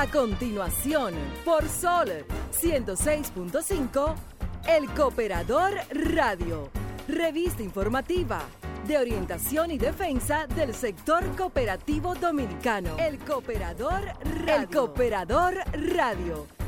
A continuación, por Sol 106.5, El Cooperador Radio, revista informativa de orientación y defensa del sector cooperativo dominicano. El Cooperador Radio. El Cooperador Radio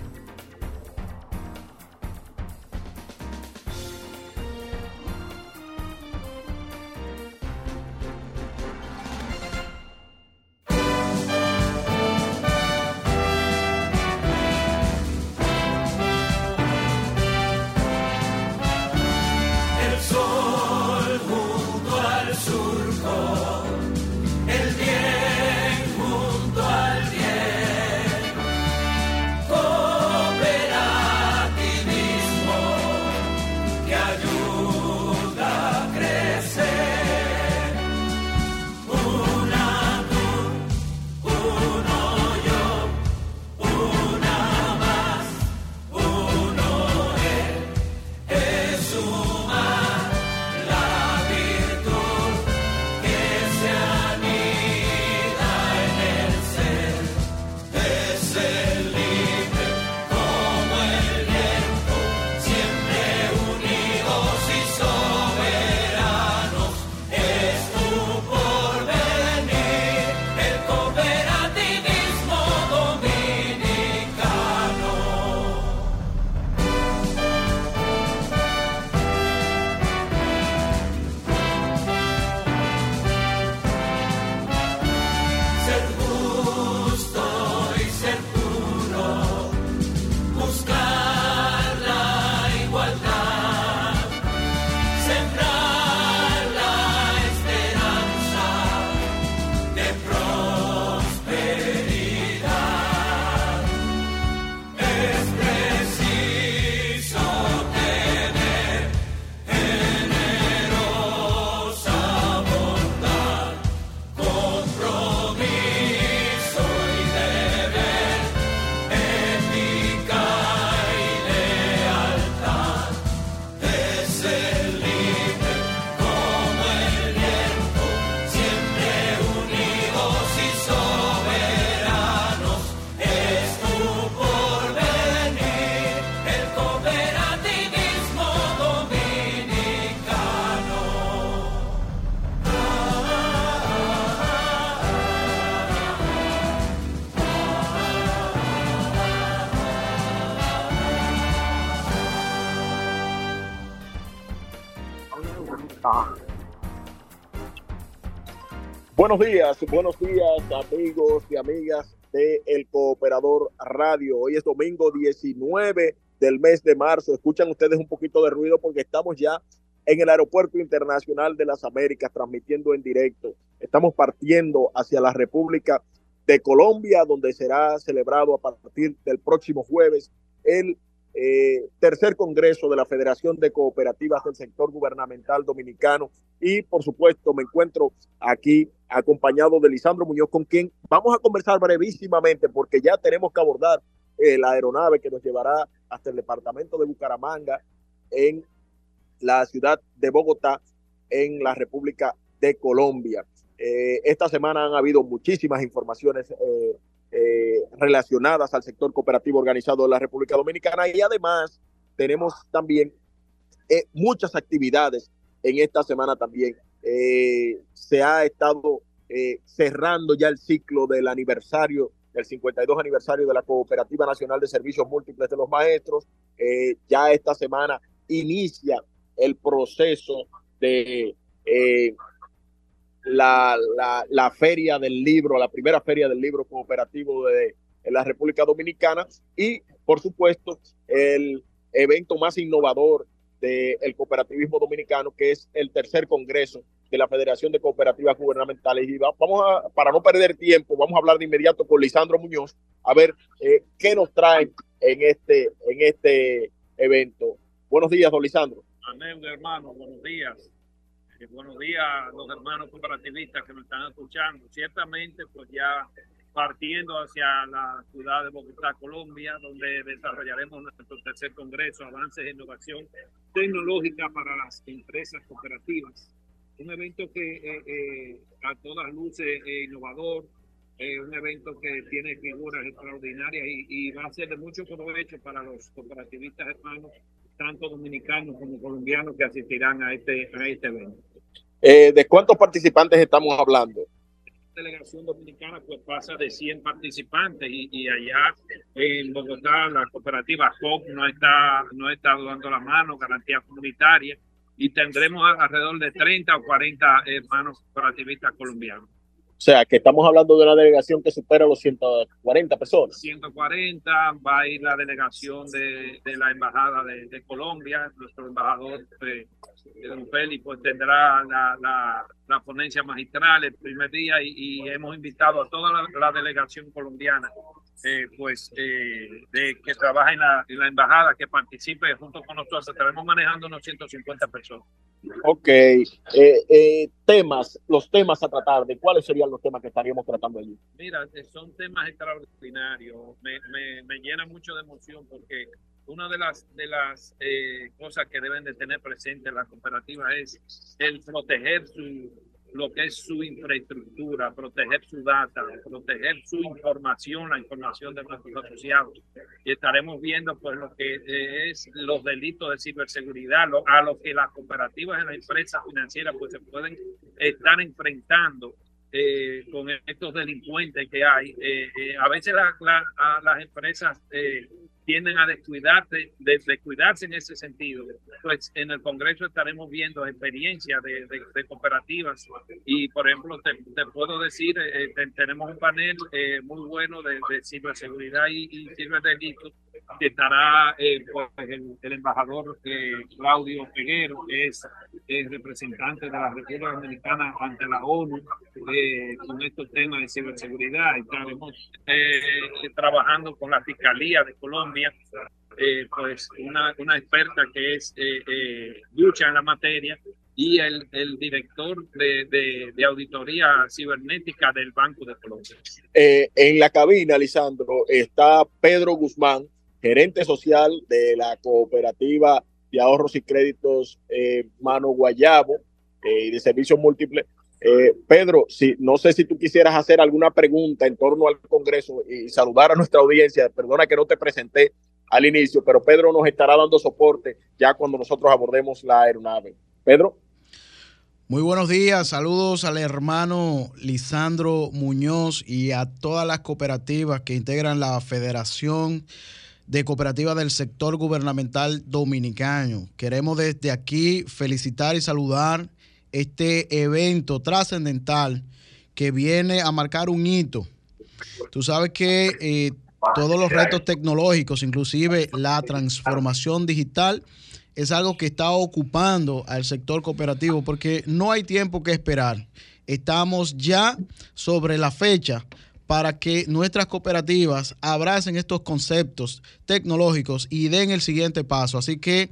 Buenos días, buenos días amigos y amigas de El Cooperador Radio. Hoy es domingo 19 del mes de marzo. Escuchan ustedes un poquito de ruido porque estamos ya en el Aeropuerto Internacional de las Américas transmitiendo en directo. Estamos partiendo hacia la República de Colombia, donde será celebrado a partir del próximo jueves el eh, tercer Congreso de la Federación de Cooperativas del Sector Gubernamental Dominicano. Y por supuesto me encuentro aquí acompañado de Lisandro Muñoz, con quien vamos a conversar brevísimamente porque ya tenemos que abordar eh, la aeronave que nos llevará hasta el departamento de Bucaramanga en la ciudad de Bogotá, en la República de Colombia. Eh, esta semana han habido muchísimas informaciones eh, relacionadas al sector cooperativo organizado de la República Dominicana y además tenemos también eh, muchas actividades en esta semana también. Eh, se ha estado cerrando ya el ciclo del aniversario, del 52 aniversario de la Cooperativa Nacional de Servicios Múltiples de los Maestros. ya esta semana inicia el proceso de la, la, feria del libro, la primera feria del libro cooperativo de, la República Dominicana y, por supuesto, el evento más innovador del cooperativismo dominicano, que es el tercer congreso de la Federación de Cooperativas Gubernamentales. Y vamos a, para no perder tiempo, vamos a hablar de inmediato con Lisandro Muñoz, a ver eh, qué nos trae en este, en este evento. Buenos días, don Lisandro. Amén, hermano, buenos días buenos días a los hermanos cooperativistas que nos están escuchando. Ciertamente, pues ya partiendo hacia la ciudad de Bogotá, Colombia, donde desarrollaremos nuestro tercer congreso, avances e innovación tecnológica para las empresas cooperativas. Un evento que eh, eh, a todas luces es innovador, Es un evento que tiene figuras extraordinarias y, va a ser de mucho provecho para los cooperativistas hermanos, tanto dominicanos como colombianos que asistirán a este, a este evento. Eh, ¿De cuántos participantes estamos hablando? delegación dominicana pues pasa de 100 participantes y, allá en Bogotá la cooperativa COP no está no está dando la mano garantía comunitaria y tendremos alrededor de 30 o 40 hermanos cooperativistas colombianos. O sea, que estamos hablando de una delegación que supera los 140 personas. 140, va a ir la delegación de, la Embajada de, Colombia, nuestro embajador eh, Don Félix, pues tendrá la, la, la, ponencia magistral el primer día y, hemos invitado a toda la delegación colombiana eh, pues eh, de que trabaja en la, en la, embajada, que participe junto con nosotros. Estaremos manejando unos 150 personas. Ok. Eh, temas, los temas a tratar, ¿de cuáles serían los temas que estaríamos tratando allí? Mira, son temas extraordinarios. Me, me, me llena mucho de emoción porque una de las de las cosas que deben de tener presente la cooperativa es el proteger su lo que es su infraestructura, proteger su data, proteger su información, la información de nuestros asociados. Y estaremos viendo pues lo que es los delitos de ciberseguridad, a lo que las cooperativas y las empresas financieras pues se pueden estar enfrentando eh, con estos delincuentes que hay. Eh, eh, a veces las empresas tienden a descuidarse, de, descuidarse en ese sentido. Pues en el Congreso estaremos viendo experiencias de, de, cooperativas y, por ejemplo, te, puedo decir, eh, tenemos un panel eh, muy bueno de, ciberseguridad y, y estará eh, pues, el, embajador Claudio Peguero, que es, el representante de la República Dominicana ante la ONU con estos temas de ciberseguridad. Estaremos trabajando con la Fiscalía de Colombia eh, pues una, una, experta que es eh, eh, lucha en la materia y el, el director de, de, auditoría cibernética del Banco de Colombia. en la cabina, Lisandro, está Pedro Guzmán, gerente social de la cooperativa de ahorros y créditos Mano Guayabo y de servicios múltiples. Pedro, si, no sé si tú quisieras hacer alguna pregunta en torno al Congreso y saludar a nuestra audiencia. Perdona que no te presenté al inicio, pero Pedro nos estará dando soporte ya cuando nosotros abordemos la aeronave. Pedro. Muy buenos días, saludos al hermano Lisandro Muñoz y a todas las cooperativas que integran la Federación de Cooperativas del Sector Gubernamental Dominicano. Queremos desde aquí felicitar y saludar este evento trascendental que viene a marcar un hito. Tú sabes que eh, todos los retos tecnológicos, inclusive la transformación digital, es algo que está ocupando al sector cooperativo porque no hay tiempo que esperar. Estamos ya sobre la fecha para que nuestras cooperativas abracen estos conceptos tecnológicos y den el siguiente paso. Así que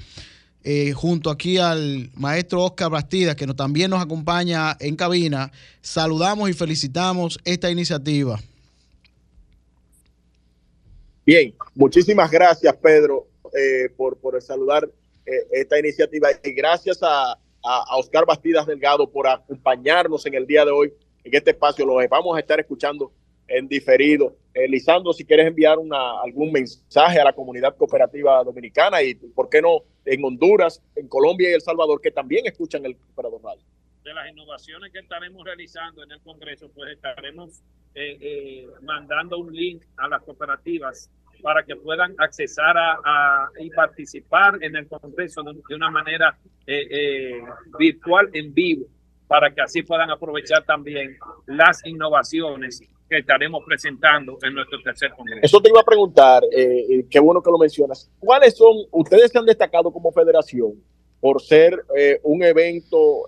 eh, junto aquí al maestro Oscar Bastida, que también nos acompaña en cabina, saludamos y felicitamos esta iniciativa. Bien, muchísimas gracias, Pedro, eh, por, saludar eh, esta iniciativa y gracias a, a, Oscar Bastidas Delgado por acompañarnos en el día de hoy en este espacio. Lo vamos a estar escuchando en diferido. Eh, Lisandro, si quieres enviar una, algún mensaje a la comunidad cooperativa dominicana y, ¿por qué no, en Honduras, en Colombia y El Salvador, que también escuchan el Cooperador Radio? De las innovaciones que estaremos realizando en el Congreso, pues estaremos mandando un link a las cooperativas para que puedan accesar a, y participar en el Congreso de, una manera eh, eh, virtual en vivo, para que así puedan aprovechar también las innovaciones que estaremos presentando en nuestro tercer Congreso. Eso te iba a preguntar, eh, qué bueno que lo mencionas. ¿Cuáles son, ustedes se han destacado como federación por ser un evento,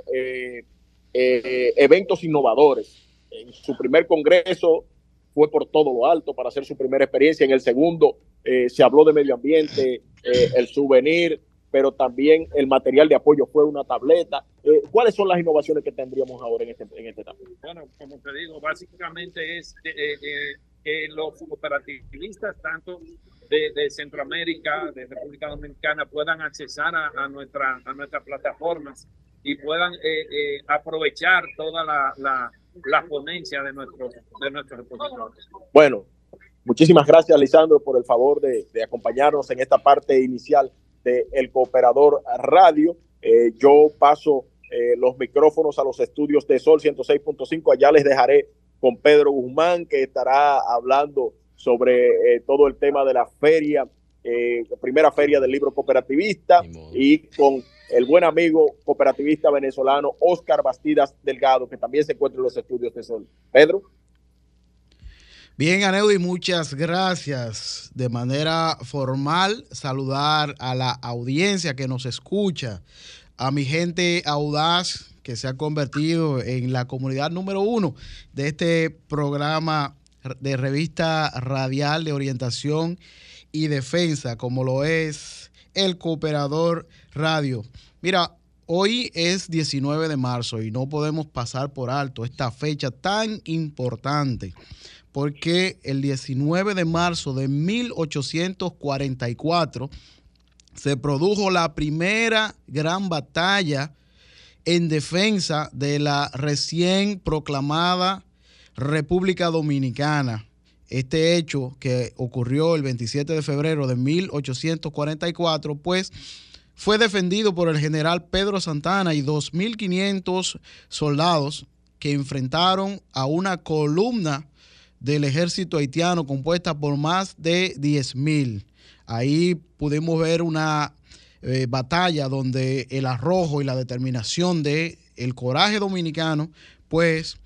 eventos innovadores? En su primer Congreso fue por todo lo alto para hacer su primera experiencia. En el segundo eh, se habló de medio ambiente, eh, el souvenir, pero también el material de apoyo fue una tableta. Eh, ¿Cuáles son las innovaciones que tendríamos ahora en este, en este etapa? Bueno, como te digo, básicamente es que los cooperativistas, tanto de, Centroamérica, de República Dominicana, puedan accesar a, nuestra, a nuestras plataformas y puedan aprovechar toda la la ponencia de nuestros de nuestros expositores. Bueno, muchísimas gracias, Lisandro, por el favor de, de acompañarnos en esta parte inicial de El Cooperador Radio. Eh, yo paso eh, los micrófonos a los estudios de Sol 106.5. Allá les dejaré con Pedro Guzmán, que estará hablando sobre eh, todo el tema de la feria, primera feria del libro cooperativista, y con el buen amigo cooperativista venezolano Oscar Bastidas Delgado, que también se encuentra en los estudios de Sol. Pedro. Bien, Aneudi, muchas gracias. De manera formal, saludar a la audiencia que nos escucha, a mi gente audaz que se ha convertido en la comunidad número uno de este programa de revista radial de orientación y defensa, como lo es el Cooperador Radio. Mira, hoy es 19 de marzo y no podemos pasar por alto esta fecha tan importante porque el 19 de marzo de 1844 se produjo la primera gran batalla en defensa de la recién proclamada República Dominicana. Este hecho que ocurrió el 27 de febrero de 1844, pues fue defendido por el general Pedro Santana y 2.500 soldados que enfrentaron a una columna del ejército haitiano compuesta por más de 10.000. Ahí pudimos ver una eh, batalla donde el arrojo y la determinación de el coraje dominicano pues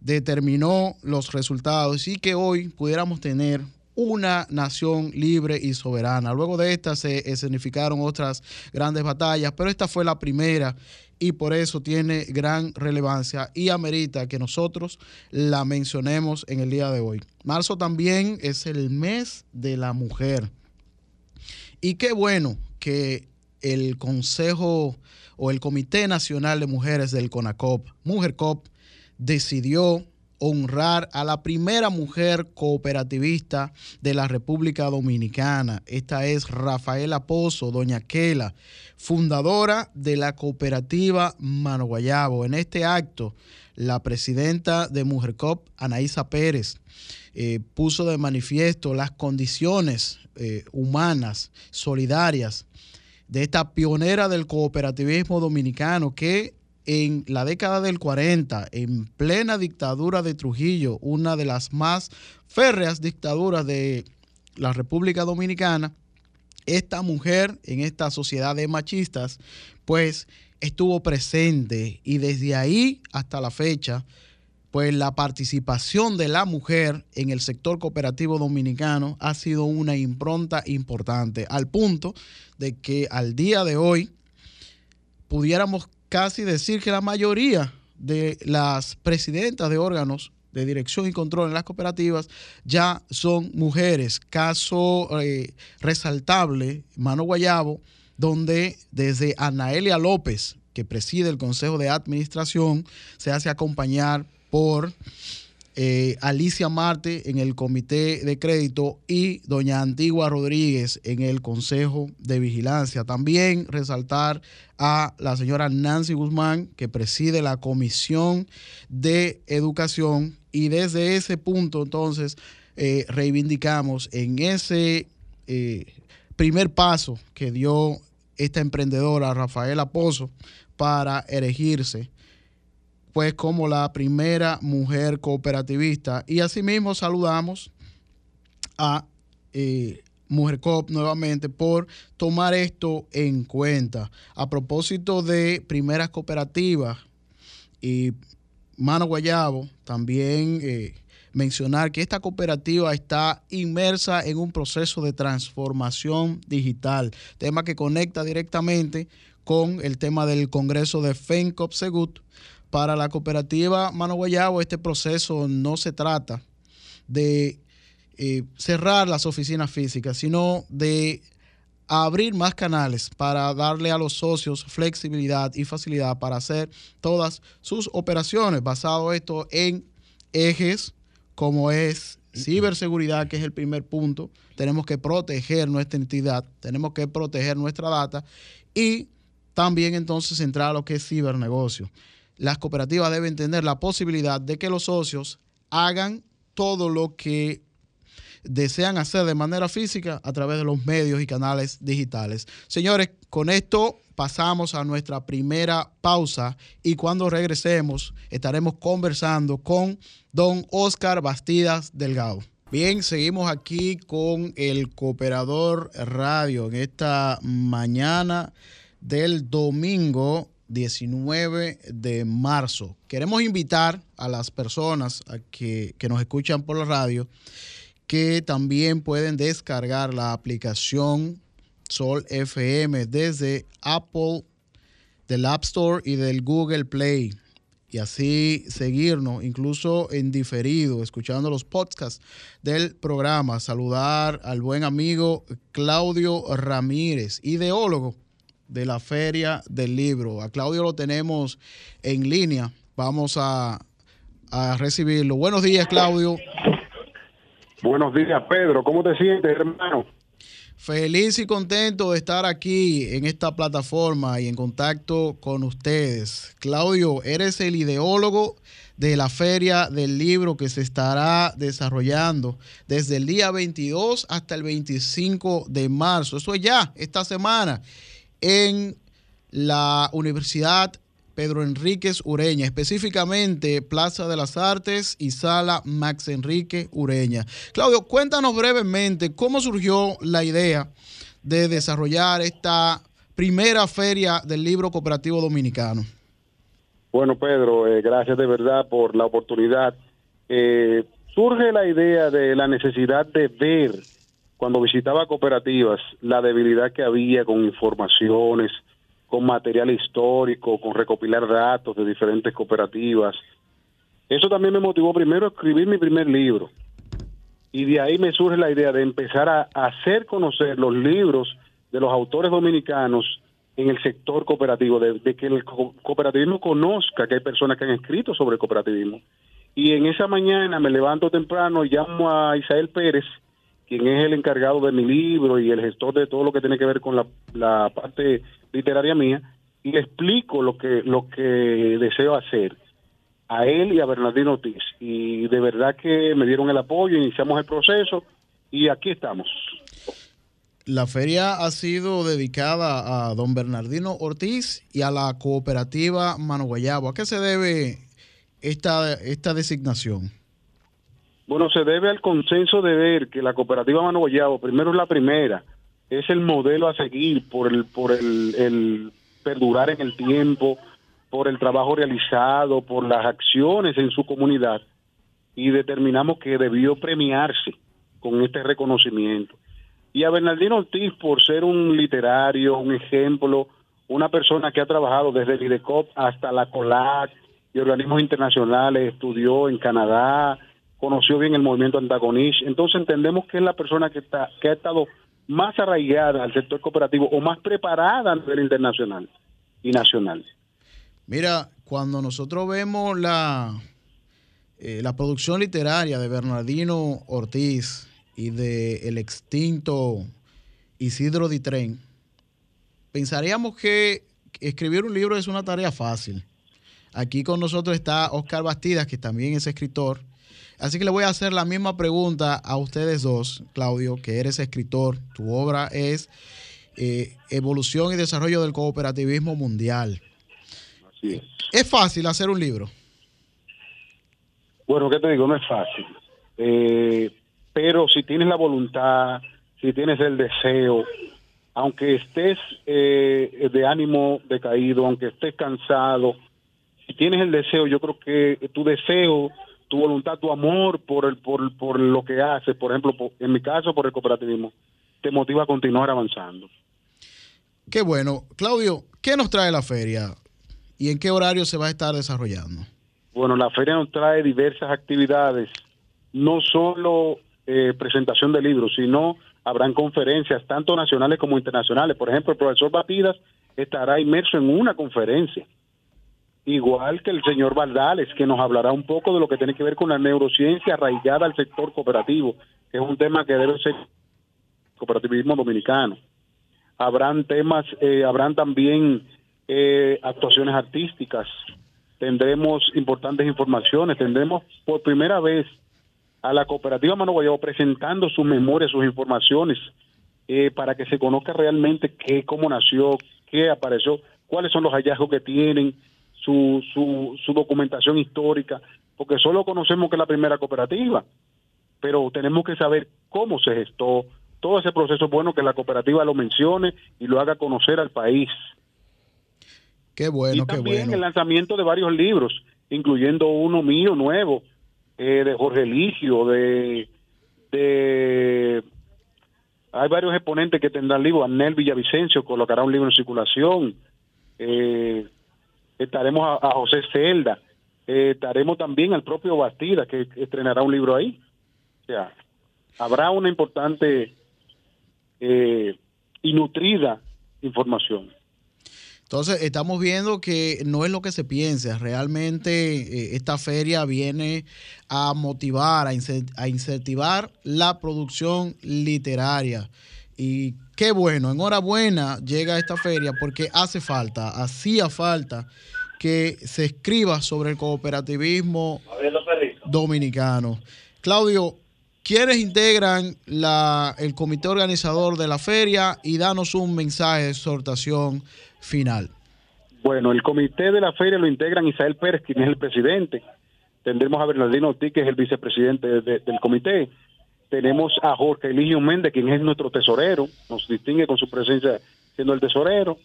determinó los resultados y que hoy pudiéramos tener una nación libre y soberana. Luego de esta se escenificaron otras grandes batallas, pero esta fue la primera y por eso tiene gran relevancia y amerita que nosotros la mencionemos en el día de hoy. Marzo también es el mes de la mujer. Y qué bueno que el Consejo o el Comité Nacional de Mujeres del CONACOP, MujerCOP, decidió honrar a la primera mujer cooperativista de la República Dominicana. Esta es Rafaela Pozo, doña Kela, fundadora de la cooperativa Mano Guayabo. En este acto, la presidenta de Mujercop, Anaísa Pérez, eh, puso de manifiesto las condiciones eh, humanas, solidarias, de esta pionera del cooperativismo dominicano que en la década del 40, en plena dictadura de Trujillo, una de las más férreas dictaduras de la República Dominicana, esta mujer en esta sociedad de machistas, pues estuvo presente y desde ahí hasta la fecha, pues la participación de la mujer en el sector cooperativo dominicano ha sido una impronta importante, al punto de que al día de hoy pudiéramos casi decir que la mayoría de las presidentas de órganos de dirección y control en las cooperativas ya son mujeres. Caso eh, resaltable, Mano Guayabo, donde desde Anaelia López, que preside el Consejo de Administración, se hace acompañar por eh, Alicia Marte en el Comité de Crédito y doña Antigua Rodríguez en el Consejo de Vigilancia. También resaltar a la señora Nancy Guzmán, que preside la Comisión de Educación y desde ese punto entonces eh, reivindicamos en ese eh, primer paso que dio esta emprendedora Rafaela Pozo para erigirse pues como la primera mujer cooperativista. Y asimismo saludamos a eh, Mujer Coop nuevamente por tomar esto en cuenta. A propósito de primeras cooperativas y Mano Guayabo, también eh, mencionar que esta cooperativa está inmersa en un proceso de transformación digital, tema que conecta directamente con el tema del Congreso de FENCOP Segut, para la cooperativa Mano Guayabo este proceso no se trata de eh, cerrar las oficinas físicas, sino de abrir más canales para darle a los socios flexibilidad y facilidad para hacer todas sus operaciones, basado esto en ejes como es ciberseguridad, que es el primer punto. Tenemos que proteger nuestra entidad, tenemos que proteger nuestra data y también entonces entrar a lo que es cibernegocio. Las cooperativas deben tener la posibilidad de que los socios hagan todo lo que desean hacer de manera física a través de los medios y canales digitales. Señores, con esto pasamos a nuestra primera pausa y cuando regresemos estaremos conversando con don Oscar Bastidas Delgado. Bien, seguimos aquí con el Cooperador Radio en esta mañana del domingo 19 de marzo. Queremos invitar a las personas a que, que nos escuchan por la radio que también pueden descargar la aplicación Sol FM desde Apple, del App Store y del Google Play. Y así seguirnos, incluso en diferido, escuchando los podcasts del programa. Saludar al buen amigo Claudio Ramírez, ideólogo de la Feria del Libro. A Claudio lo tenemos en línea. Vamos a, a recibirlo. Buenos días, Claudio. Buenos días, Pedro. ¿Cómo te sientes, hermano? Feliz y contento de estar aquí en esta plataforma y en contacto con ustedes. Claudio, eres el ideólogo de la Feria del Libro que se estará desarrollando desde el día 22 hasta el 25 de marzo. Eso es ya, esta semana, en la Universidad Pedro Enríquez Ureña, específicamente Plaza de las Artes y Sala Max Enrique Ureña. Claudio, cuéntanos brevemente cómo surgió la idea de desarrollar esta primera feria del libro cooperativo dominicano. Bueno, Pedro, eh, gracias de verdad por la oportunidad. Eh, surge la idea de la necesidad de ver, cuando visitaba cooperativas, la debilidad que había con informaciones, con material histórico, con recopilar datos de diferentes cooperativas. Eso también me motivó primero a escribir mi primer libro. Y de ahí me surge la idea de empezar a, hacer conocer los libros de los autores dominicanos en el sector cooperativo, de, que el cooperativismo conozca que hay personas que han escrito sobre el cooperativismo. Y en esa mañana me levanto temprano y llamo a Isael Pérez, quien es el encargado de mi libro y el gestor de todo lo que tiene que ver con la, parte literaria mía y le explico lo que, lo que deseo hacer a él y a Bernardino Ortiz. Y de verdad que me dieron el apoyo, iniciamos el proceso y aquí estamos. La feria ha sido dedicada a don Bernardino Ortiz y a la cooperativa Mano Guayabo. ¿A qué se debe esta, esta designación? Bueno, se debe al consenso de ver que la cooperativa Mano Guayabo, primero es la primera, es el modelo a seguir por el, por el, perdurar en el tiempo, por el trabajo realizado, por las acciones en su comunidad y determinamos que debió premiarse con este reconocimiento. Y a Bernardino Ortiz por ser un literario, un ejemplo, una persona que ha trabajado desde el hasta la COLAC y organismos internacionales, estudió en Canadá, conoció bien el movimiento antagonista, entonces entendemos que es la persona que, está, que ha estado más arraigada al sector cooperativo o más preparada a nivel internacional y nacional. Mira, cuando nosotros vemos la, eh, la producción literaria de Bernardino Ortiz y de el extinto Isidro Ditren, pensaríamos que escribir un libro es una tarea fácil. Aquí con nosotros está Oscar Bastidas, que también es escritor, Así que le voy a hacer la misma pregunta a ustedes dos, Claudio, que eres escritor. Tu obra es eh, Evolución y Desarrollo del Cooperativismo Mundial. Así es. ¿Es fácil hacer un libro? Bueno, ¿qué te digo? No es fácil. Eh, pero si tienes la voluntad, si tienes el deseo, aunque estés eh, de ánimo decaído, aunque estés cansado, si tienes el deseo, yo creo que tu deseo tu voluntad, tu amor por, el, por, por lo que haces, por ejemplo, en mi caso, por el cooperativismo, te motiva a continuar avanzando. Qué bueno. Claudio, ¿qué nos trae la feria y en qué horario se va a estar desarrollando? Bueno, la feria nos trae diversas actividades, no solo eh, presentación de libros, sino habrán conferencias, tanto nacionales como internacionales. Por ejemplo, el profesor Batidas estará inmerso en una conferencia igual que el señor Valdales, que nos hablará un poco de lo que tiene que ver con la neurociencia arraigada al sector cooperativo, que es un tema que debe ser cooperativismo dominicano. Habrán temas, eh, habrán también eh, actuaciones artísticas, tendremos importantes informaciones, tendremos por primera vez a la cooperativa Mano Guayabo presentando sus memorias, sus informaciones, eh, para que se conozca realmente qué, cómo nació, qué apareció, cuáles son los hallazgos que tienen, su, su, su documentación histórica, porque solo conocemos que es la primera cooperativa, pero tenemos que saber cómo se gestó todo ese proceso. Es bueno que la cooperativa lo mencione y lo haga conocer al país. Qué bueno, y también qué bueno. el lanzamiento de varios libros, incluyendo uno mío nuevo, eh, de Jorge Eligio, de, de hay varios exponentes que tendrán libros. Anel Villavicencio colocará un libro en circulación. Eh, estaremos a, José Celda. Eh, estaremos también al propio Bastida, que estrenará un libro ahí. O sea, habrá una importante eh, y nutrida información. Entonces, estamos viendo que no es lo que se piensa. Realmente eh, esta feria viene a motivar, a, incentivar la producción literaria. Y qué bueno, enhorabuena llega esta feria porque hace falta, hacía falta que se escriba sobre el cooperativismo dominicano. Claudio, ¿quiénes integran la, el comité organizador de la feria? Y danos un mensaje de exhortación final. Bueno, el comité de la feria lo integran Isael Pérez, quien es el presidente. Tendremos a Bernardino Ortiz, que es el vicepresidente de, de, del comité. Tenemos a Jorge Eligio Méndez, quien es nuestro tesorero, nos distingue con su presencia siendo el tesorero.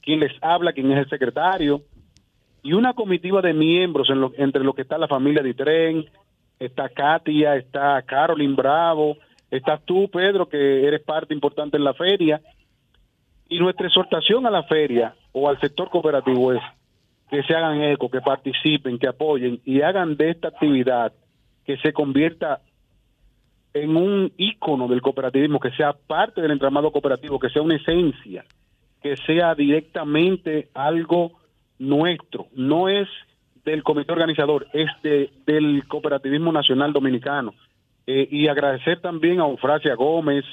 Quien les habla, quien es el secretario. Y una comitiva de miembros en lo, entre los que está la familia de Tren, está Katia, está Carolyn Bravo, estás tú, Pedro, que eres parte importante en la feria. Y nuestra exhortación a la feria o al sector cooperativo es que se hagan eco, que participen, que apoyen y hagan de esta actividad que se convierta en un ícono del cooperativismo, que sea parte del entramado cooperativo, que sea una esencia, que sea directamente algo nuestro, no es del comité organizador, es de, del cooperativismo nacional dominicano. Eh, y agradecer también a Eufrasia Gómez,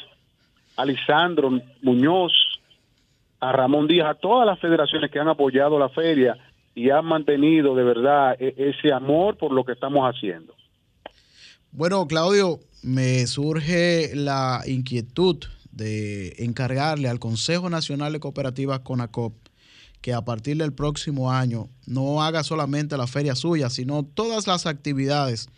a Lisandro Muñoz, a Ramón Díaz, a todas las federaciones que han apoyado la feria y han mantenido de verdad ese amor por lo que estamos haciendo. Bueno, Claudio, me surge la inquietud de encargarle al Consejo Nacional de Cooperativas CONACOP que a partir del próximo año no haga solamente la feria suya, sino todas las actividades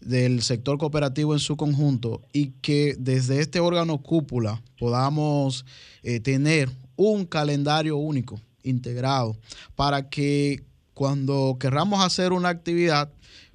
del sector cooperativo en su conjunto y que desde este órgano cúpula podamos eh, tener un calendario único, integrado, para que cuando querramos hacer una actividad,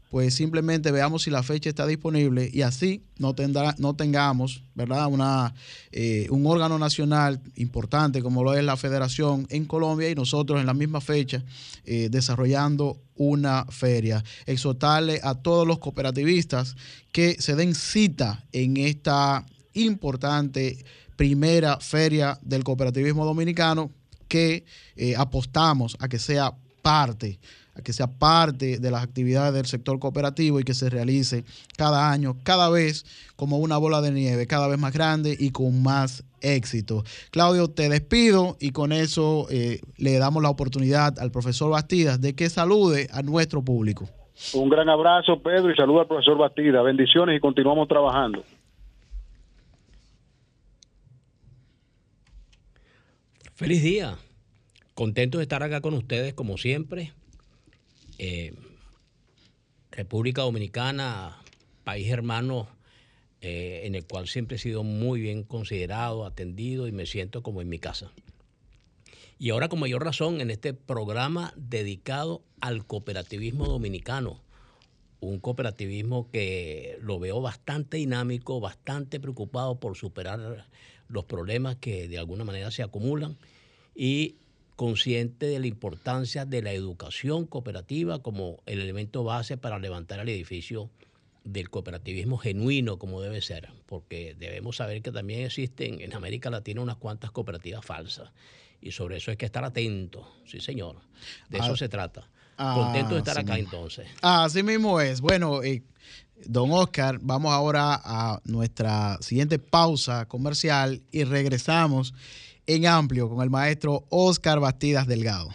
pues simplemente veamos si la fecha está disponible y así no, no tengamos ¿verdad? Una, eh, un órgano nacional importante como lo es la federación en Colombia y nosotros en la misma fecha eh, desarrollando una feria. Exhortarle a todos los cooperativistas que se den cita en esta importante primera feria del cooperativismo dominicano que eh, apostamos a que sea parte a que sea parte de las actividades del sector cooperativo y que se realice cada año, cada vez como una bola de nieve, cada vez más grande y con más éxito. Claudio, te despido y con eso eh, le damos la oportunidad al profesor Bastidas de que salude a nuestro público. Un gran abrazo, Pedro, y saludo al profesor Bastidas. Bendiciones y continuamos trabajando. Feliz día. Contento de estar acá con ustedes como siempre. Eh, República Dominicana, país hermano eh, en el cual siempre he sido muy bien considerado, atendido y me siento como en mi casa. Y ahora con mayor razón en este programa dedicado al cooperativismo dominicano, un cooperativismo que lo veo bastante dinámico, bastante preocupado por superar los problemas que de alguna manera se acumulan y consciente de la importancia de la educación cooperativa como el elemento base para levantar el edificio del cooperativismo genuino como debe ser, porque debemos saber que también existen en América Latina unas cuantas cooperativas falsas y sobre eso hay que estar atento, sí señor, de eso ah, se trata. Ah, Contento de estar acá mismo. entonces. Así mismo es. Bueno, eh, don Oscar, vamos ahora a nuestra siguiente pausa comercial y regresamos en amplio con el maestro Oscar Bastidas Delgado.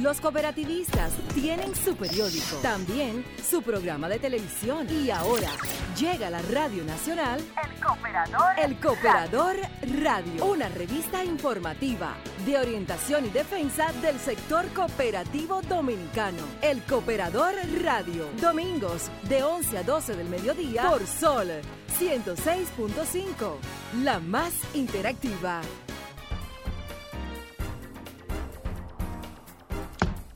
Los cooperativistas tienen su periódico, también su programa de televisión y ahora llega a la Radio Nacional El Cooperador. El Cooperador Radio, una revista informativa de orientación y defensa del sector cooperativo dominicano. El Cooperador Radio, domingos de 11 a 12 del mediodía por Sol 106.5, la más interactiva.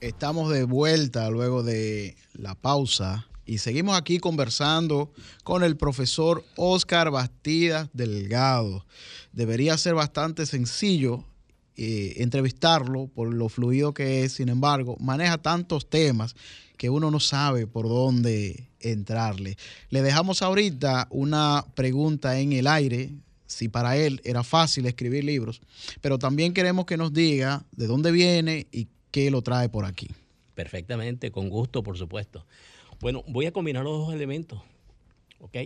Estamos de vuelta luego de la pausa y seguimos aquí conversando con el profesor Oscar Bastidas Delgado. Debería ser bastante sencillo eh, entrevistarlo por lo fluido que es, sin embargo, maneja tantos temas que uno no sabe por dónde entrarle. Le dejamos ahorita una pregunta en el aire, si para él era fácil escribir libros, pero también queremos que nos diga de dónde viene y qué lo trae por aquí. Perfectamente, con gusto, por supuesto. Bueno, voy a combinar los dos elementos. ¿ok?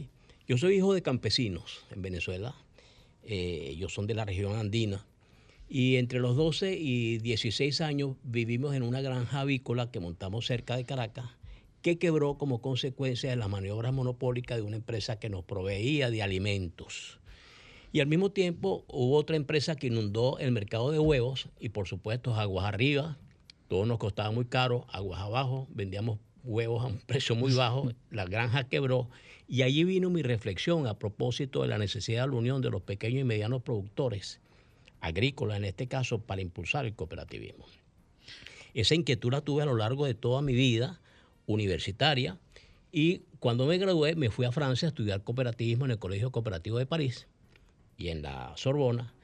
Yo soy hijo de campesinos en Venezuela. Eh, ellos son de la región andina. Y entre los 12 y 16 años vivimos en una granja avícola que montamos cerca de Caracas, que quebró como consecuencia de las maniobras monopólicas de una empresa que nos proveía de alimentos. Y al mismo tiempo hubo otra empresa que inundó el mercado de huevos y por supuesto aguas arriba, todo nos costaba muy caro, aguas abajo, vendíamos huevos a un precio muy bajo, la granja quebró y allí vino mi reflexión a propósito de la necesidad de la unión de los pequeños y medianos productores agrícolas, en este caso, para impulsar el cooperativismo. Esa inquietud la tuve a lo largo de toda mi vida universitaria y cuando me gradué me fui a Francia a estudiar cooperativismo en el Colegio Cooperativo de París y en la Sorbona.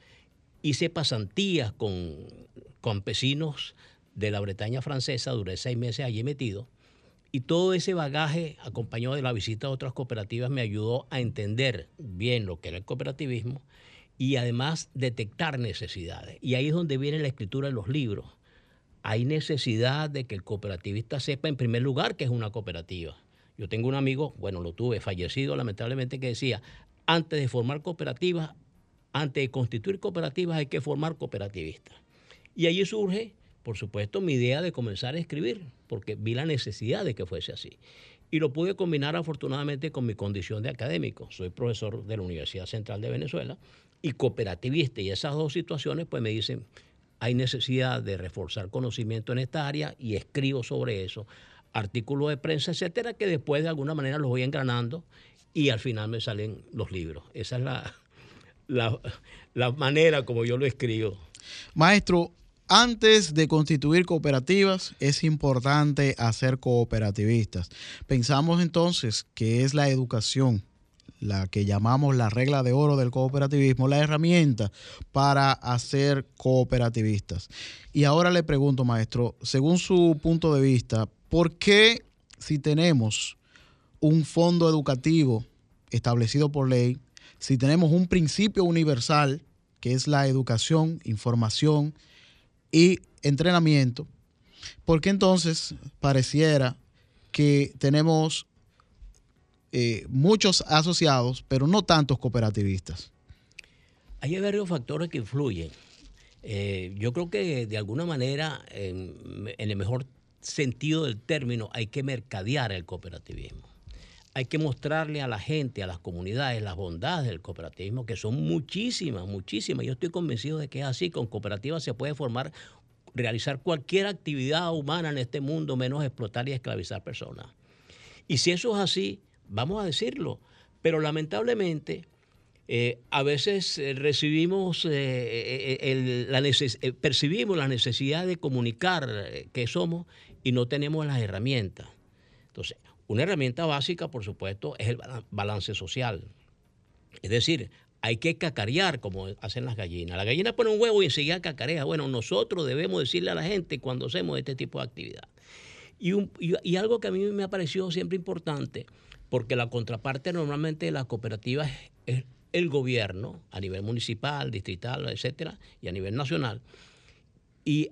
Hice pasantías con campesinos de la Bretaña francesa, duré seis meses allí metido. Y todo ese bagaje, acompañado de la visita a otras cooperativas, me ayudó a entender bien lo que era el cooperativismo y además detectar necesidades. Y ahí es donde viene la escritura de los libros. Hay necesidad de que el cooperativista sepa, en primer lugar, que es una cooperativa. Yo tengo un amigo, bueno, lo tuve, fallecido lamentablemente, que decía, antes de formar cooperativas, antes de constituir cooperativas hay que formar cooperativistas. Y allí surge por supuesto, mi idea de comenzar a escribir, porque vi la necesidad de que fuese así. Y lo pude combinar afortunadamente con mi condición de académico. Soy profesor de la Universidad Central de Venezuela y cooperativista. Y esas dos situaciones pues me dicen, hay necesidad de reforzar conocimiento en esta área y escribo sobre eso, artículos de prensa, etcétera, que después de alguna manera los voy engranando y al final me salen los libros. Esa es la, la, la manera como yo lo escribo. Maestro, antes de constituir cooperativas, es importante hacer cooperativistas. Pensamos entonces que es la educación, la que llamamos la regla de oro del cooperativismo, la herramienta para hacer cooperativistas. Y ahora le pregunto, maestro, según su punto de vista, ¿por qué si tenemos un fondo educativo establecido por ley, si tenemos un principio universal, que es la educación, información, y entrenamiento, porque entonces pareciera que tenemos eh, muchos asociados, pero no tantos cooperativistas. Hay varios factores que influyen. Eh, yo creo que de alguna manera, en, en, el mejor sentido del término, hay que mercadear el cooperativismo. Hay que mostrarle a la gente, a las comunidades, las bondades del cooperativismo, que son muchísimas, muchísimas. Yo estoy convencido de que es así. Con cooperativas se puede formar, realizar cualquier actividad humana en este mundo, menos explotar y esclavizar personas. Y si eso es así, vamos a decirlo. Pero lamentablemente, eh, a veces eh, recibimos, eh, percibimos la necesidad de comunicar que somos y no tenemos las herramientas. Entonces, una herramienta básica, por supuesto, es el balance social. Es decir, hay que cacarear como hacen las gallinas. La gallina pone un huevo y enseguida cacarea. Bueno, nosotros debemos decirle a la gente cuando hacemos este tipo de actividad. Y, algo que a mí me ha parecido siempre importante, porque la contraparte normalmente de las cooperativas es el gobierno a nivel municipal, distrital, etcétera, y a nivel nacional. Y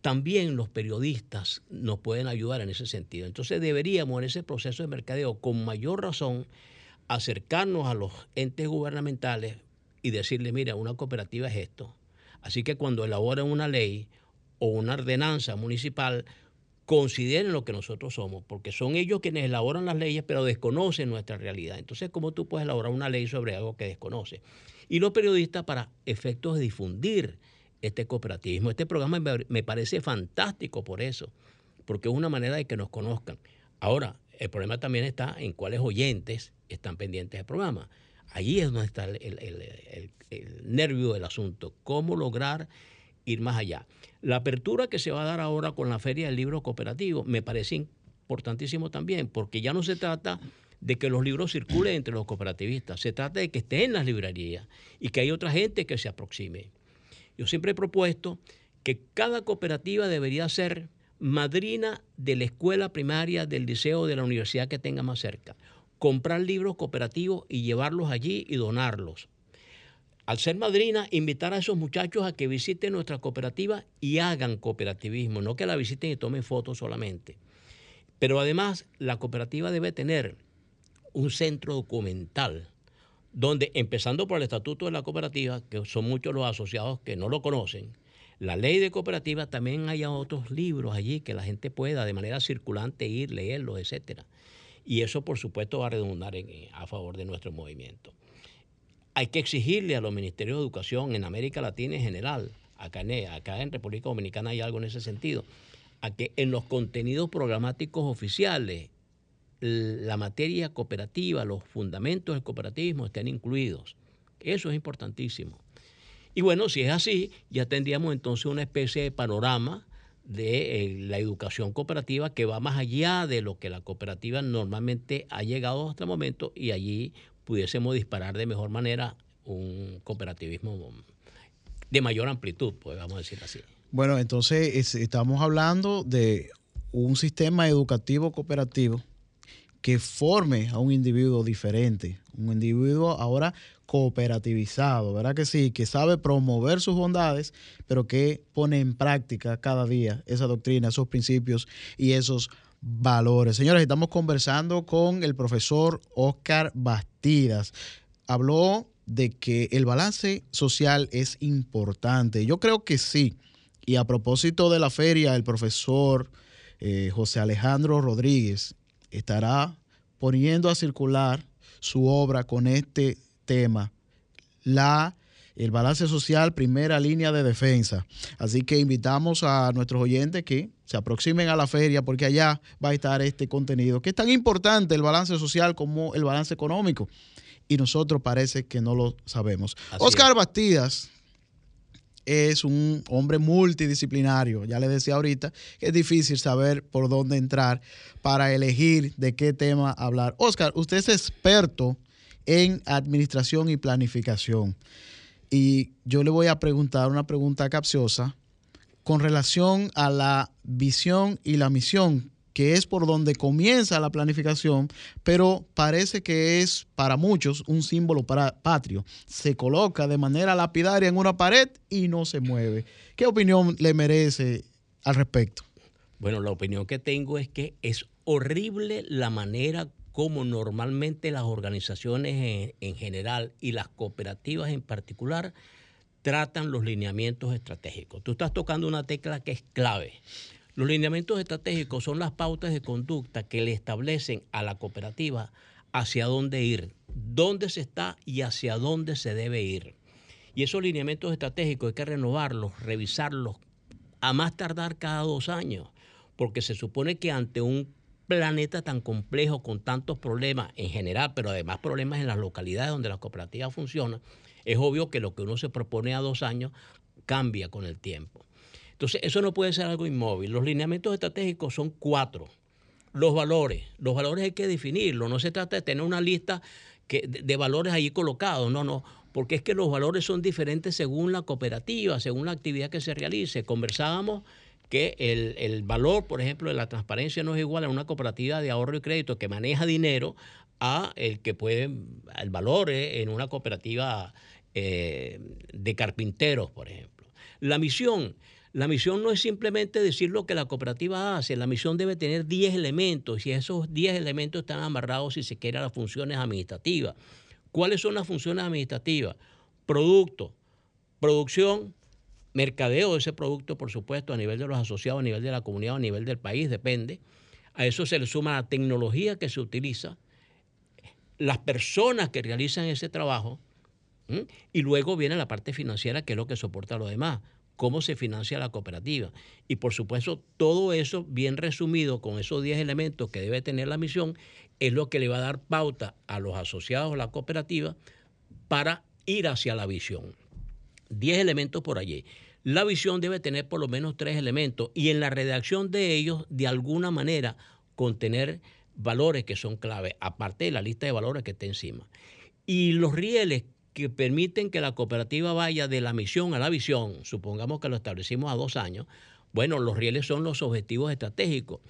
también los periodistas nos pueden ayudar en ese sentido. Entonces deberíamos en ese proceso de mercadeo con mayor razón acercarnos a los entes gubernamentales y decirle, mira, una cooperativa es esto. Así que cuando elaboren una ley o una ordenanza municipal consideren lo que nosotros somos, porque son ellos quienes elaboran las leyes, pero desconocen nuestra realidad. Entonces, ¿cómo tú puedes elaborar una ley sobre algo que desconoce? Y los periodistas, para efectos de difundir este cooperativismo, este programa me parece fantástico por eso, porque es una manera de que nos conozcan. Ahora, el problema también está en cuáles oyentes están pendientes del programa. Allí es donde está el, nervio del asunto, cómo lograr ir más allá. La apertura que se va a dar ahora con la Feria del Libro Cooperativo me parece importantísimo también, porque ya no se trata de que los libros circulen entre los cooperativistas, se trata de que estén en las librerías y que hay otra gente que se aproxime. Yo siempre he propuesto que cada cooperativa debería ser madrina de la escuela primaria, del liceo, de la universidad que tenga más cerca. Comprar libros cooperativos y llevarlos allí y donarlos al ser madrina, invitar a esos muchachos a que visiten nuestra cooperativa y hagan cooperativismo, no que la visiten y tomen fotos solamente. Pero además, la cooperativa debe tener un centro documental donde, empezando por el estatuto de la cooperativa, que son muchos los asociados que no lo conocen, la ley de cooperativa, también haya otros libros allí que la gente pueda de manera circulante ir, leerlos, etc. Y eso, por supuesto, va a redundar a favor de nuestro movimiento hay que exigirle a los ministerios de educación en América Latina en general, acá en, acá en República Dominicana hay algo en ese sentido, a que en los contenidos programáticos oficiales la materia cooperativa, los fundamentos del cooperativismo estén incluidos. Eso es importantísimo. Y bueno, si es así, ya tendríamos entonces una especie de panorama de eh, la educación cooperativa que va más allá de lo que la cooperativa normalmente ha llegado hasta el momento y allí pudiésemos disparar de mejor manera un cooperativismo de mayor amplitud, podemos decir así. Bueno, entonces estamos hablando de un sistema educativo cooperativo que forme a un individuo diferente, un individuo ahora cooperativizado, ¿verdad que sí? Que sabe promover sus bondades, pero que pone en práctica cada día esa doctrina, esos principios y esos valores. Señores, estamos conversando con el profesor Oscar Bastidas. Habló de que el balance social es importante. Yo creo que sí. Y a propósito de la feria, el profesor eh, José Alejandro Rodríguez estará poniendo a circular su obra con este tema, la el balance social, primera línea de defensa. Así que invitamos a nuestros oyentes que se aproximen a la feria porque allá va a estar este contenido, que es tan importante el balance social como el balance económico. Y nosotros parece que no lo sabemos. Oscar Bastidas es un hombre multidisciplinario. Ya le decía ahorita que es difícil saber por dónde entrar para elegir de qué tema hablar. Oscar, usted es experto en administración y planificación. Y yo le voy a preguntar una pregunta capciosa con relación a la visión y la misión, que es por donde comienza la planificación, pero parece que es para muchos un símbolo para patrio. Se coloca de manera lapidaria en una pared y no se mueve. ¿Qué opinión le merece al respecto? Bueno, la opinión que tengo es que es horrible la manera como normalmente las organizaciones en, general y las cooperativas en particular tratan los lineamientos estratégicos. Tú estás tocando una tecla que es clave. Los lineamientos estratégicos son las pautas de conducta que le establecen a la cooperativa hacia dónde ir, dónde se está y hacia dónde se debe ir. Y esos lineamientos estratégicos hay que renovarlos, revisarlos, a más tardar cada dos años, porque se supone que ante un planeta tan complejo con tantos problemas en general, pero además problemas en las localidades donde las cooperativas funcionan, es obvio que lo que uno se propone a dos años cambia con el tiempo. Entonces, eso no puede ser algo inmóvil. Los lineamientos estratégicos son cuatro. Los valores. Los valores hay que definirlos. No se trata de tener una lista que, de, valores ahí colocados. No, no. Porque es que los valores son diferentes según la cooperativa, según la actividad que se realice. Conversábamos que el, valor, por ejemplo, de la transparencia no es igual a una cooperativa de ahorro y crédito que maneja dinero a el que puede, el valor en una cooperativa eh, de carpinteros, por ejemplo. La misión, la misión no es simplemente decir lo que la cooperativa hace, la misión debe tener 10 elementos y esos 10 elementos están amarrados, si se quiere, a las funciones administrativas. ¿Cuáles son las funciones administrativas? Producto, producción, mercadeo de ese producto, por supuesto, a nivel de los asociados, a nivel de la comunidad, a nivel del país, depende. A eso se le suma la tecnología que se utiliza, las personas que realizan ese trabajo, y luego viene la parte financiera, que es lo que soporta lo demás, cómo se financia la cooperativa. Y por supuesto, todo eso, bien resumido, con esos 10 elementos que debe tener la misión, es lo que le va a dar pauta a los asociados a la cooperativa para ir hacia la visión. 10 elementos por allí. La visión debe tener por lo menos tres elementos y en la redacción de ellos, de alguna manera, contener valores que son clave, aparte de la lista de valores que está encima. Y los rieles que permiten que la cooperativa vaya de la misión a la visión, supongamos que lo establecimos a dos años, bueno, los rieles son los objetivos estratégicos.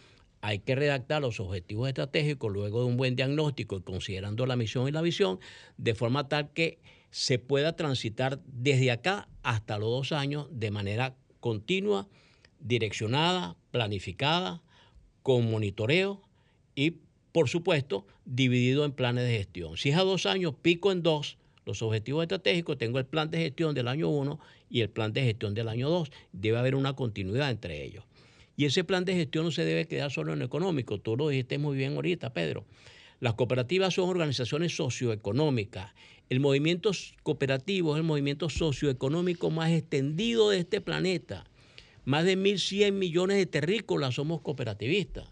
Hay que redactar los objetivos estratégicos luego de un buen diagnóstico y considerando la misión y la visión, de forma tal que se pueda transitar desde acá hasta los dos años de manera continua, direccionada, planificada, con monitoreo y, por supuesto, dividido en planes de gestión. Si es a dos años, pico en dos los objetivos estratégicos, tengo el plan de gestión del año 1 y el plan de gestión del año 2. Debe haber una continuidad entre ellos. Y ese plan de gestión no se debe quedar solo en lo económico. Tú lo dijiste muy bien ahorita, Pedro. Las cooperativas son organizaciones socioeconómicas el movimiento cooperativo es el movimiento socioeconómico más extendido de este planeta. Más de 1.100 millones de terrícolas somos cooperativistas.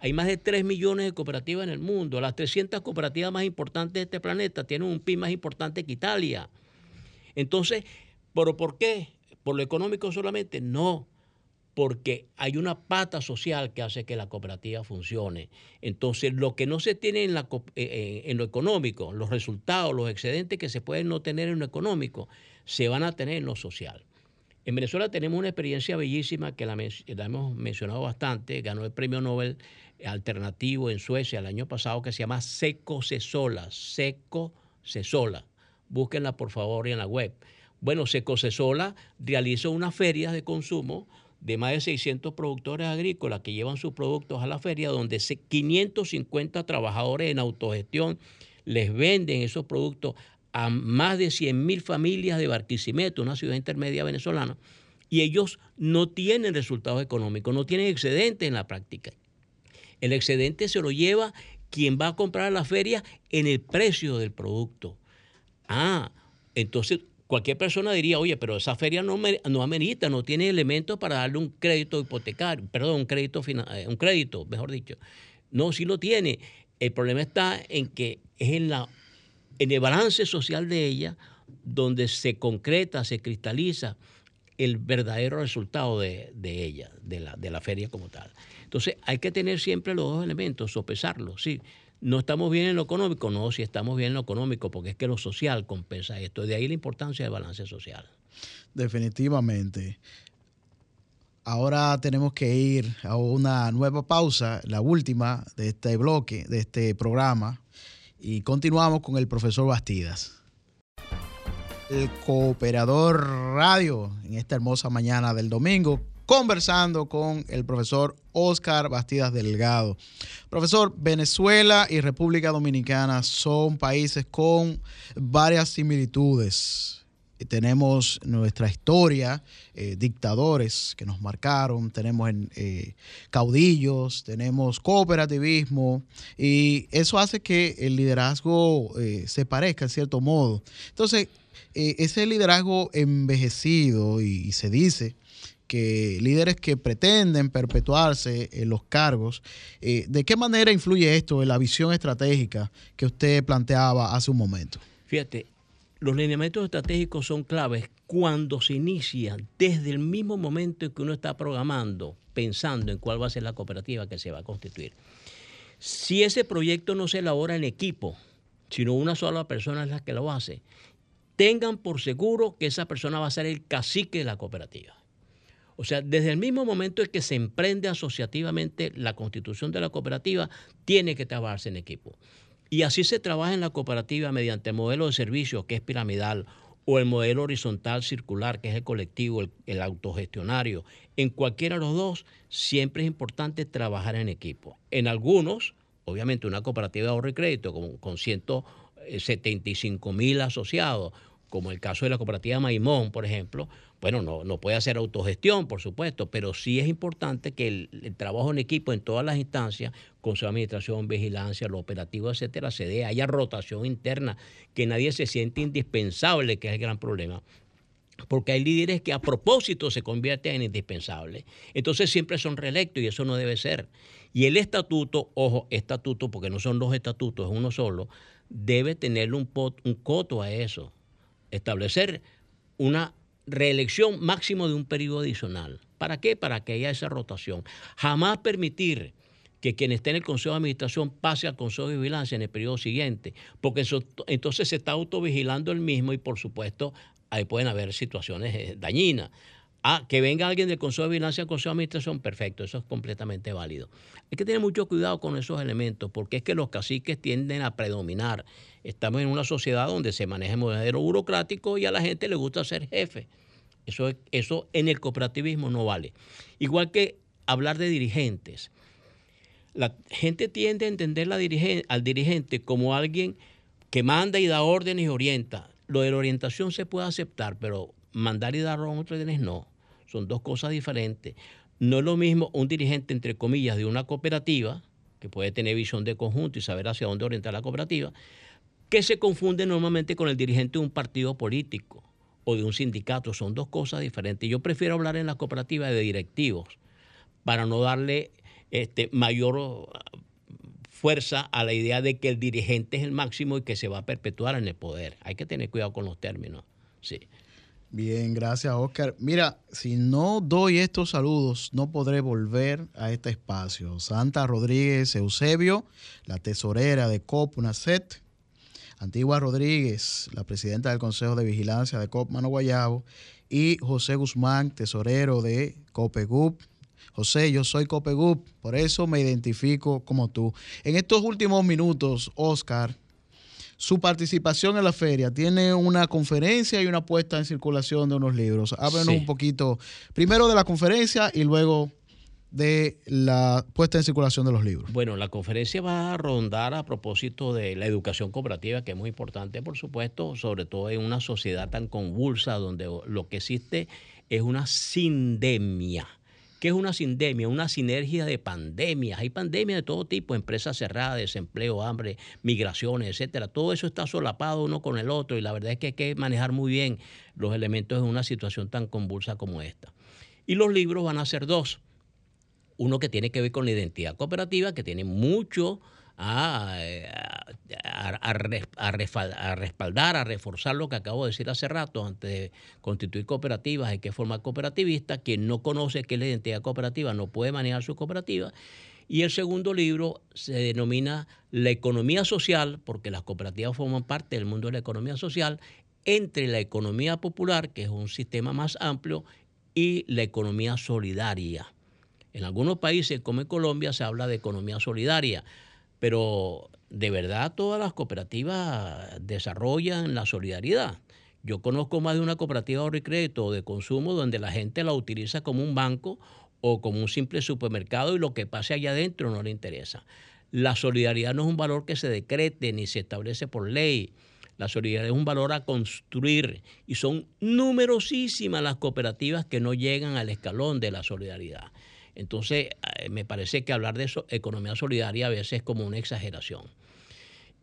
Hay más de 3 millones de cooperativas en el mundo. Las 300 cooperativas más importantes de este planeta tienen un PIB más importante que Italia. Entonces, ¿pero por qué? ¿Por lo económico solamente? No porque hay una pata social que hace que la cooperativa funcione. Entonces, lo que no se tiene en, eh, eh, en lo económico, los resultados, los excedentes que se pueden no tener en lo económico, se van a tener en lo social. En Venezuela tenemos una experiencia bellísima que la, hemos mencionado bastante, ganó el premio Nobel alternativo en Suecia el año pasado que se llama Seco Cesola, Seco Cesola. Búsquenla por favor en la web. Bueno, Seco Cesola realizó unas ferias de consumo de más de 600 productores agrícolas que llevan sus productos a la feria, donde 550 trabajadores en autogestión les venden esos productos a más de 100 mil familias de Barquisimeto, una ciudad intermedia venezolana, y ellos no tienen resultados económicos, no tienen excedente en la práctica. El excedente se lo lleva quien va a comprar la feria en el precio del producto. Ah, entonces cualquier persona diría, oye, pero esa feria no, amerita, no tiene elementos para darle un crédito hipotecario, perdón, un crédito, eh, un crédito, mejor dicho. No, sí lo tiene. El problema está en que es en, la, en el balance social de ella donde se concreta, se cristaliza el verdadero resultado de, ella, de la, feria como tal. Entonces hay que tener siempre los dos elementos, sopesarlos, sí no estamos bien en lo económico, no, si estamos bien en lo económico, porque es que lo social compensa esto. De ahí la importancia del balance social. Definitivamente. Ahora tenemos que ir a una nueva pausa, la última de este bloque, de este programa, y continuamos con el profesor Bastidas. El Cooperador Radio en esta hermosa mañana del domingo conversando con el profesor Oscar Bastidas Delgado. Profesor, Venezuela y República Dominicana son países con varias similitudes. Tenemos nuestra historia, eh, dictadores que nos marcaron, tenemos eh, caudillos, tenemos cooperativismo y eso hace que el liderazgo eh, se parezca en cierto modo. Entonces, ese liderazgo envejecido y se dice que líderes que pretenden perpetuarse en los cargos, eh, ¿de qué manera influye esto en la visión estratégica que usted planteaba hace un momento? Fíjate, los lineamientos estratégicos son claves cuando se inician desde el mismo momento en que uno está programando, pensando en cuál va a ser la cooperativa que se va a constituir. Si ese proyecto no se elabora en equipo, sino una sola persona es la que lo hace, tengan por seguro que esa persona va a ser el cacique de la cooperativa. O sea, desde el mismo momento en que se emprende asociativamente la constitución de la cooperativa, tiene que trabajarse en equipo. Y así se trabaja en la cooperativa mediante el modelo de servicio, que es piramidal, o el modelo horizontal circular, que es el colectivo, el, autogestionario. En cualquiera de los dos, siempre es importante trabajar en equipo. En algunos, obviamente una cooperativa de ahorro y crédito con, con 175 mil asociados, como el caso de la cooperativa Maimón, por ejemplo, bueno, no, no puede hacer autogestión, por supuesto, pero sí es importante que el, trabajo en equipo en todas las instancias, consejo de administración, vigilancia, lo operativo, etcétera, se dé, haya rotación interna, que nadie se siente indispensable, que es el gran problema. Porque hay líderes que a propósito se convierten en indispensables. Entonces siempre son reelectos y eso no debe ser. Y el estatuto, ojo, estatuto, porque no son dos estatutos, es uno solo, debe tener un, un coto a eso. Establecer una reelección máximo de un periodo adicional. ¿Para qué? Para que haya esa rotación. Jamás permitir que quien esté en el Consejo de Administración pase al Consejo de Vigilancia en el periodo siguiente, porque entonces se está autovigilando el mismo y por supuesto ahí pueden haber situaciones eh, dañinas. Ah, que venga alguien del Consejo de Vigilancia al Consejo de Administración, perfecto, eso es completamente válido. Hay que tener mucho cuidado con esos elementos, porque es que los caciques tienden a predominar. Estamos en una sociedad donde se maneja el modelo burocrático y a la gente le gusta ser jefe. Eso, eso en el cooperativismo no vale. Igual que hablar de dirigentes. La gente tiende a entender al dirigente como alguien que manda y da órdenes y orienta. Lo de la orientación se puede aceptar, pero mandar y dar órdenes no. Son dos cosas diferentes. No es lo mismo un dirigente, entre comillas, de una cooperativa, que puede tener visión de conjunto y saber hacia dónde orientar la cooperativa, que se confunde normalmente con el dirigente de un partido político o de un sindicato. Son dos cosas diferentes. Yo prefiero hablar en la cooperativa de directivos para no darle este, mayor fuerza a la idea de que el dirigente es el máximo y que se va a perpetuar en el poder. Hay que tener cuidado con los términos. Sí. Bien, gracias Oscar. Mira, si no doy estos saludos, no podré volver a este espacio. Santa Rodríguez Eusebio, la tesorera de COP UNACET. Antigua Rodríguez, la presidenta del Consejo de Vigilancia de COP Mano Guayabo. Y José Guzmán, tesorero de COPEGUP. José, yo soy COPEGUP, por eso me identifico como tú. En estos últimos minutos, Oscar, su participación en la feria. Tiene una conferencia y una puesta en circulación de unos libros. Háblenos un poquito, primero de la conferencia y luego de la puesta en circulación de los libros. Bueno, la conferencia va a rondar a propósito de la educación cooperativa, que es muy importante, por supuesto, sobre todo en una sociedad tan convulsa donde lo que existe es una sindemia ¿Qué es una sindemia? Una sinergia de pandemias. Hay pandemias de todo tipo, empresas cerradas, desempleo, hambre, migraciones, etcétera. Todo eso está solapado uno con el otro y la verdad es que hay que manejar muy bien los elementos en una situación tan convulsa como esta. Y los libros van a ser dos. Uno que tiene que ver con la identidad cooperativa, que tiene mucho a, respaldar, a reforzar lo que acabo de decir hace rato, antes de constituir cooperativas hay que formar cooperativista, quien no conoce qué es la identidad cooperativa no puede manejar su cooperativa. Y el segundo libro se denomina La economía social, porque las cooperativas forman parte del mundo de la economía social, entre la economía popular, que es un sistema más amplio, y la economía solidaria. En algunos países, como en Colombia, se habla de economía solidaria pero de verdad todas las cooperativas desarrollan la solidaridad. Yo conozco más de una cooperativa de ahorro crédito o de consumo donde la gente la utiliza como un banco o como un simple supermercado y lo que pase allá adentro no le interesa. La solidaridad no es un valor que se decrete ni se establece por ley. La solidaridad es un valor a construir y son numerosísimas las cooperativas que no llegan al escalón de la solidaridad. Entonces, eh, me parece que hablar de eso, economía solidaria a veces es como una exageración.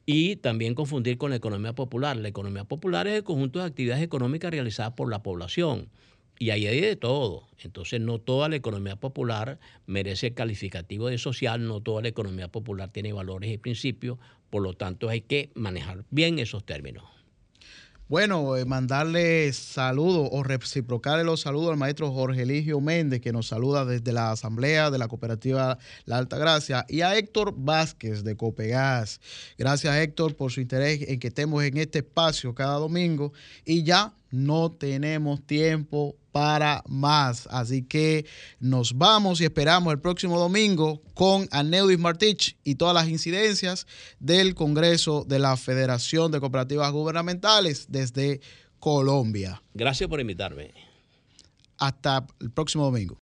Y también confundir con la economía popular. La economía popular es el conjunto de actividades económicas realizadas por la población. Y ahí hay de todo. Entonces, no toda la economía popular merece el calificativo de social, no toda la economía popular tiene valores y principios. Por lo tanto, hay que manejar bien esos términos. Bueno, eh, mandarle saludos o reciprocarle los saludos al maestro Jorge Eligio Méndez, que nos saluda desde la Asamblea de la Cooperativa La Alta Gracia, y a Héctor Vázquez de Copegas. Gracias, Héctor, por su interés en que estemos en este espacio cada domingo. Y ya no tenemos tiempo para más. Así que nos vamos y esperamos el próximo domingo con Aneudis Martich y todas las incidencias del Congreso de la Federación de Cooperativas Gubernamentales desde Colombia. Gracias por invitarme. Hasta el próximo domingo.